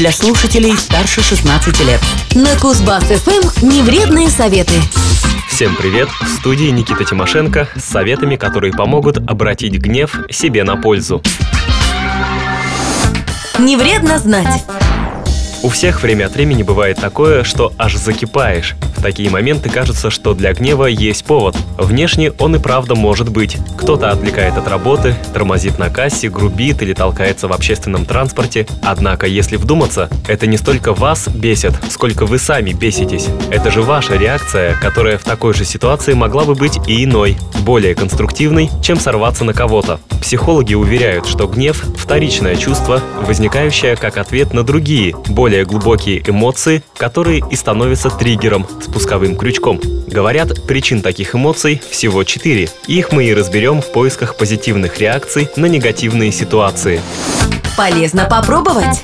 для слушателей старше 16 лет. На Кузбасс-ФМ невредные советы. Всем привет! В студии Никита Тимошенко с советами, которые помогут обратить гнев себе на пользу. Не вредно знать. У всех время от времени бывает такое, что аж закипаешь. В такие моменты кажется, что для гнева есть повод. Внешне он и правда может быть. Кто-то отвлекает от работы, тормозит на кассе, грубит или толкается в общественном транспорте. Однако, если вдуматься, это не столько вас бесит, сколько вы сами беситесь. Это же ваша реакция, которая в такой же ситуации могла бы быть и иной, более конструктивной, чем сорваться на кого-то. Психологи уверяют, что гнев – вторичное чувство, возникающее как ответ на другие, более глубокие эмоции, которые и становятся триггером, спусковым крючком. Говорят, причин таких эмоций всего четыре. Их мы и разберем в поисках позитивных реакций на негативные ситуации. Полезно попробовать.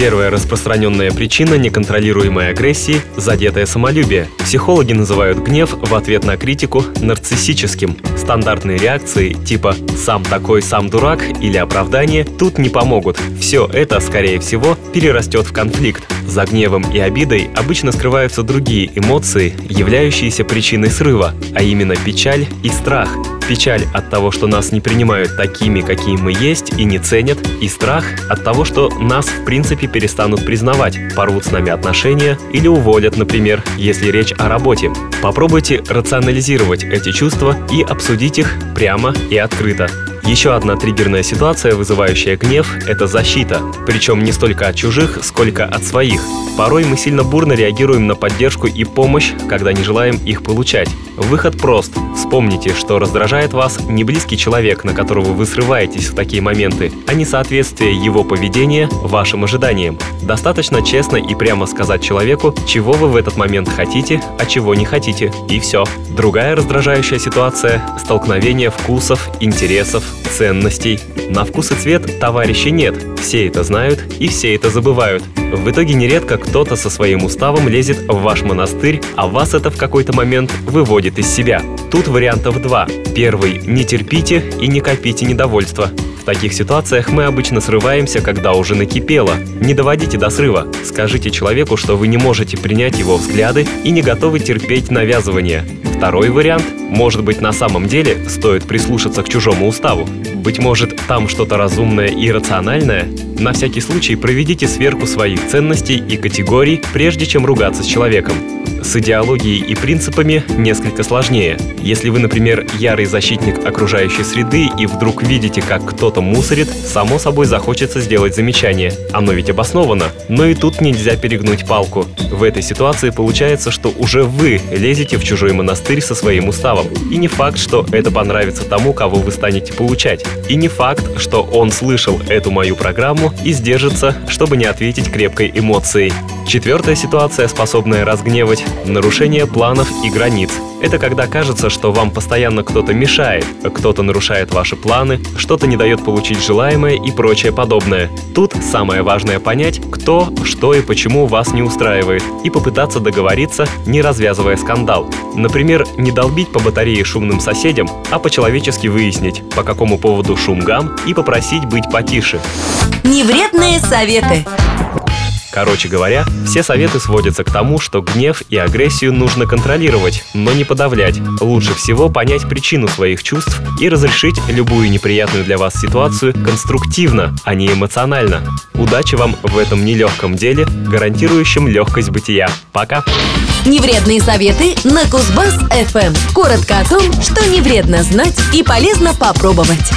Первая распространенная причина неконтролируемой агрессии – задетое самолюбие. Психологи называют гнев в ответ на критику нарциссическим. Стандартные реакции типа «сам такой, сам дурак» или оправдание тут не помогут. Все это, скорее всего, перерастет в конфликт. За гневом и обидой обычно скрываются другие эмоции, являющиеся причиной срыва, а именно печаль и страх – Печаль от того, что нас не принимают такими, какие мы есть и не ценят, и страх от того, что нас в принципе перестанут признавать, порвут с нами отношения или уволят, например, если речь о работе. Попробуйте рационализировать эти чувства и обсудить их прямо и открыто. Еще одна триггерная ситуация, вызывающая гнев, это защита. Причем не столько от чужих, сколько от своих. Порой мы сильно бурно реагируем на поддержку и помощь, когда не желаем их получать. Выход прост. Вспомните, что раздражает вас не близкий человек, на которого вы срываетесь в такие моменты, а несоответствие его поведения вашим ожиданиям. Достаточно честно и прямо сказать человеку, чего вы в этот момент хотите, а чего не хотите, и все. Другая раздражающая ситуация – столкновение вкусов, интересов, ценностей. На вкус и цвет товарищей нет, все это знают и все это забывают. В итоге нередко кто-то со своим уставом лезет в ваш монастырь, а вас это в какой-то момент выводит из себя. Тут вариантов два. Первый – не терпите и не копите недовольство. Таких ситуациях мы обычно срываемся, когда уже накипело. Не доводите до срыва. Скажите человеку, что вы не можете принять его взгляды и не готовы терпеть навязывание. Второй вариант – может быть на самом деле стоит прислушаться к чужому уставу. Быть может там что-то разумное и рациональное? На всякий случай проведите сверку своих ценностей и категорий, прежде чем ругаться с человеком. С идеологией и принципами несколько сложнее. Если вы, например, ярый защитник окружающей среды и вдруг видите, как кто-то мусорит, само собой захочется сделать замечание. Оно ведь обосновано. Но и тут нельзя перегнуть палку. В этой ситуации получается, что уже вы лезете в чужой монастырь со своим уставом. И не факт, что это понравится тому, кого вы станете получать. И не факт, что он слышал эту мою программу и сдержится, чтобы не ответить крепкой эмоцией. Четвертая ситуация, способная разгневать – нарушение планов и границ. Это когда кажется, что вам постоянно кто-то мешает, кто-то нарушает ваши планы, что-то не дает получить желаемое и прочее подобное. Тут самое важное понять, кто, что и почему вас не устраивает, и попытаться договориться, не развязывая скандал. Например, не долбить по батарее шумным соседям, а по-человечески выяснить, по какому поводу шум гам, и попросить быть потише. Невредные советы. Короче говоря, все советы сводятся к тому, что гнев и агрессию нужно контролировать, но не подавлять. Лучше всего понять причину своих чувств и разрешить любую неприятную для вас ситуацию конструктивно, а не эмоционально. Удачи вам в этом нелегком деле, гарантирующем легкость бытия. Пока! Невредные советы на Кузбасс-ФМ. Коротко о том, что не вредно знать и полезно попробовать.